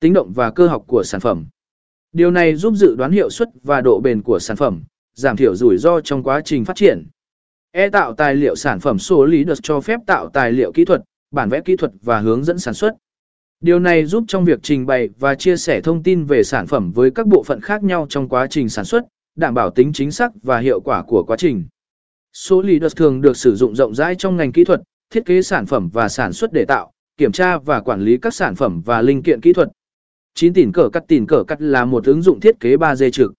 tính động và cơ học của sản phẩm. Điều này giúp dự đoán hiệu suất và độ bền của sản phẩm, giảm thiểu rủi ro trong quá trình phát triển. E tạo tài liệu sản phẩm số lý được cho phép tạo tài liệu kỹ thuật, bản vẽ kỹ thuật và hướng dẫn sản xuất. Điều này giúp trong việc trình bày và chia sẻ thông tin về sản phẩm với các bộ phận khác nhau trong quá trình sản xuất, đảm bảo tính chính xác và hiệu quả của quá trình. Số lý được thường được sử dụng rộng rãi trong ngành kỹ thuật, thiết kế sản phẩm và sản xuất để tạo, kiểm tra và quản lý các sản phẩm và linh kiện kỹ thuật. 9 tỉn cờ cắt tỉn cờ cắt là một ứng dụng thiết kế 3D trực.